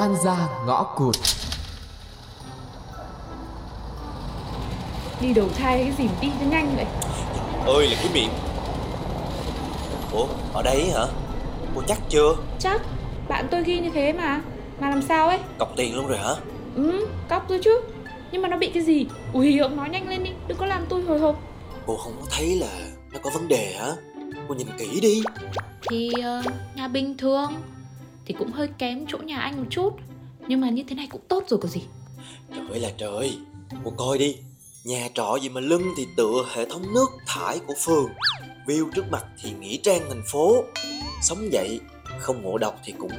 oan gia ngõ cụt. Đi đầu thai cái gì mà đi cho nhanh vậy? Ơi là cái miệng. Ủa ở đây hả? Cô chắc chưa? Chắc. Bạn tôi ghi như thế mà. Mà làm sao ấy? Cọc tiền luôn rồi hả? Ừ cóc tôi chứ. Nhưng mà nó bị cái gì? Ui ông nói nhanh lên đi. Đừng có làm tôi hồi hộp. Cô không có thấy là nó có vấn đề hả? Cô nhìn kỹ đi. Thì uh, nhà bình thường Thì cũng hơi kém chỗ nhà anh một chút. Nhưng mà như thế này cũng tốt rồi có gì. Trời là trời. Cô coi đi. Nhà trọ gì mà lưng thì tựa hệ thống nước thải của phường. View trước mặt thì nghĩa trang thành phố. Sống dậy không ngộ độc thì cũng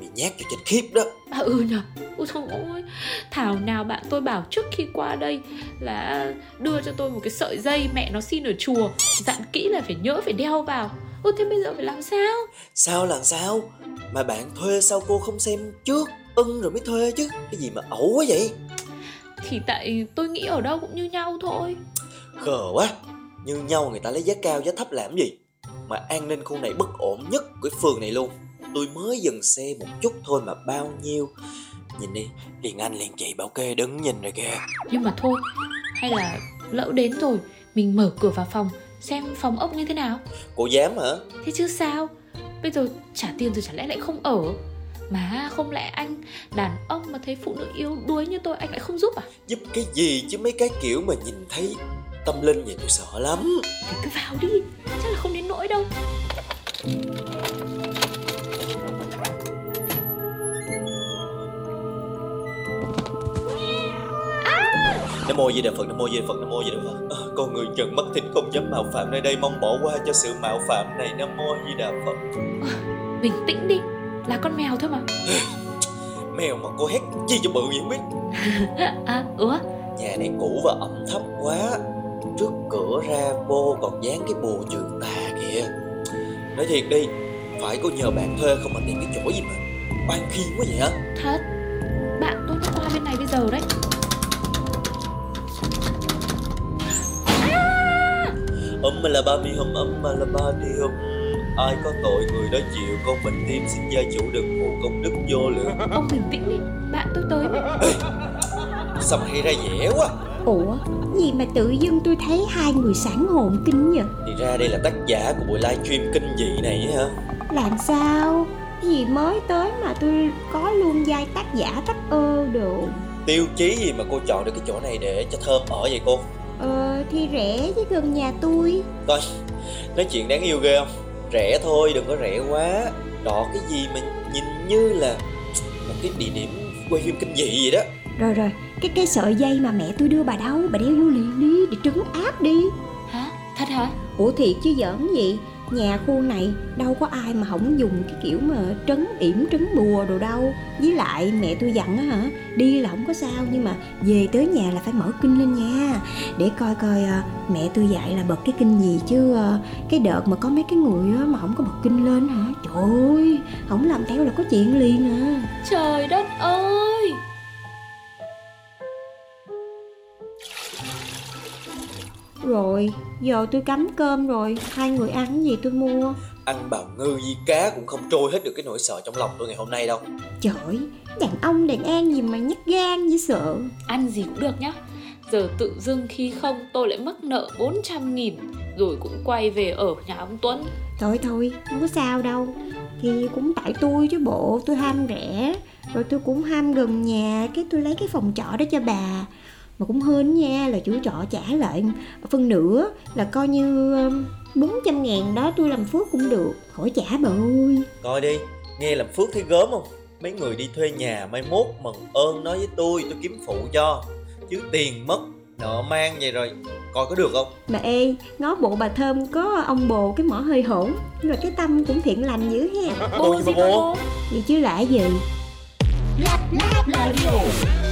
bị nhát cho chết khiếp đó. À ừ nhờ. Ôi trời ơi Thảo nào bạn tôi bảo trước khi qua đây Là đưa cho tôi một cái sợi dây Mẹ nó xin ở chùa. Dặn kỹ là phải nhớ phải đeo vào. Ôi thế bây giờ phải làm sao? Sao là sao mà bạn thuê sao cô không xem trước ưng rồi mới thuê chứ? Cái gì mà ẩu quá vậy? Thì tại tôi nghĩ ở đâu cũng như nhau thôi. Khờ quá. Như nhau người ta lấy giá cao giá thấp làm gì? Mà an ninh khu này bất ổn nhất của phường này luôn. Tôi mới dừng xe một chút thôi mà bao nhiêu? Nhìn đi liền anh liền chị bảo kê đứng nhìn rồi kìa. Nhưng mà thôi Hay là lỡ đến rồi Mình mở cửa vào phòng Xem phòng ốc như thế nào. Cô dám hả? Thế chứ sao Bây giờ trả tiền rồi chả lẽ lại không ở? Mà không lẽ anh đàn ông mà thấy phụ nữ yếu đuối như tôi Anh lại không giúp à? Giúp cái gì chứ mấy cái kiểu mà nhìn thấy tâm linh vậy tôi sợ lắm. Thì cứ vào đi Nam mô Di Đà Phật, Nam mô Di Đà Phật, Nam mô Di Đà Phật. À, con người trần mắt thịt không dám mạo phạm nơi đây mong bỏ qua cho sự mạo phạm này. Nam mô Di Đà Phật. Bình tĩnh đi Là con mèo thôi mà Mèo mà cô hét chi cho bự vậy không biết. À ủa Nhà này cũ và ẩm thấp quá. Trước cửa ra vô còn dán cái bùa trường tà kìa. Nói thiệt đi, phải có nhờ bạn thuê không mà tìm cái chỗ gì mà oan khiên quá vậy hả? Thật Bạn tôi nó qua bên này bây giờ đấy Mà là ba mi hum, âm mà là ba đi hum. Ai có tội người đó chịu. Con bệnh tim xin gia chủ đừng phụ công đức vô lượng. Ông bình tĩnh đi. Bạn tôi tới. Mà Sao mà hay ra dễ quá? Ủa, gì mà tự dưng tôi thấy hai người sản hồn kinh vậy? Thì ra đây là tác giả của buổi livestream kinh dị này hả? Làm sao? Gì mới tới mà tôi có luôn vai tác giả tác ơ đồ Tiêu chí gì mà cô chọn được cái chỗ này để cho thơm ở vậy cô Ờ, thì rẻ chứ gần nhà tôi. Coi, nói chuyện đáng yêu ghê không? Rẻ thôi, đừng có rẻ quá. Đọ cái gì mà nhìn như là một cái địa điểm quay phim kinh dị vậy đó. Rồi rồi, cái cái sợi dây mà mẹ tôi đưa bà đâu, bà đeo vô liền đi, để trấn áp đi. Hả? Thật hả? Ủa thiệt chứ giỡn gì Nhà khu này đâu có ai mà không dùng cái kiểu mà trấn yểm, trấn bùa đồ đâu. Với lại mẹ tôi dặn á hả, Đi là không có sao, nhưng mà về tới nhà là phải mở kinh lên nha. Để coi coi ờ, mẹ tôi dạy là bật cái kinh gì chứ ờ, Cái đợt mà có mấy cái người á mà không có bật kinh lên hả? Trời ơi không làm theo là có chuyện liền à. Trời đất ơi! Rồi giờ tôi cắm cơm rồi. Hai người ăn cái gì tôi mua? Ăn bào ngư với cá cũng không trôi hết được cái nỗi sợ trong lòng tôi ngày hôm nay đâu. Trời đàn ông đàn an gì mà nhát gan với sợ? Ăn gì cũng được nhá. Giờ tự dưng khi không tôi lại mắc nợ 400 nghìn Rồi cũng quay về ở nhà ông Tuấn. Thôi thôi, không có sao đâu. Thì cũng tại tôi chứ bộ, tôi ham rẻ. Rồi tôi cũng ham gần nhà Cái tôi lấy cái phòng trọ đó cho bà Mà cũng hên nha là chủ trọ trả lại Phân nửa là coi như um, 400 ngàn đó tôi làm phước cũng được Khỏi trả bà ơi. Coi đi, nghe làm phước thấy gớm không? Mấy người đi thuê nhà mai mốt mần ơn nói với tôi Tôi kiếm phụ cho. Chứ tiền mất, nợ mang vậy rồi Coi có được không? Mà ê, ngó bộ bà Thơm có ông bồ cái mỏ hơi hổn Rồi cái tâm cũng thiện lành dữ ha. Bồ gì mà bồ? Vậy chứ lạ gì. Lab Lab Radio.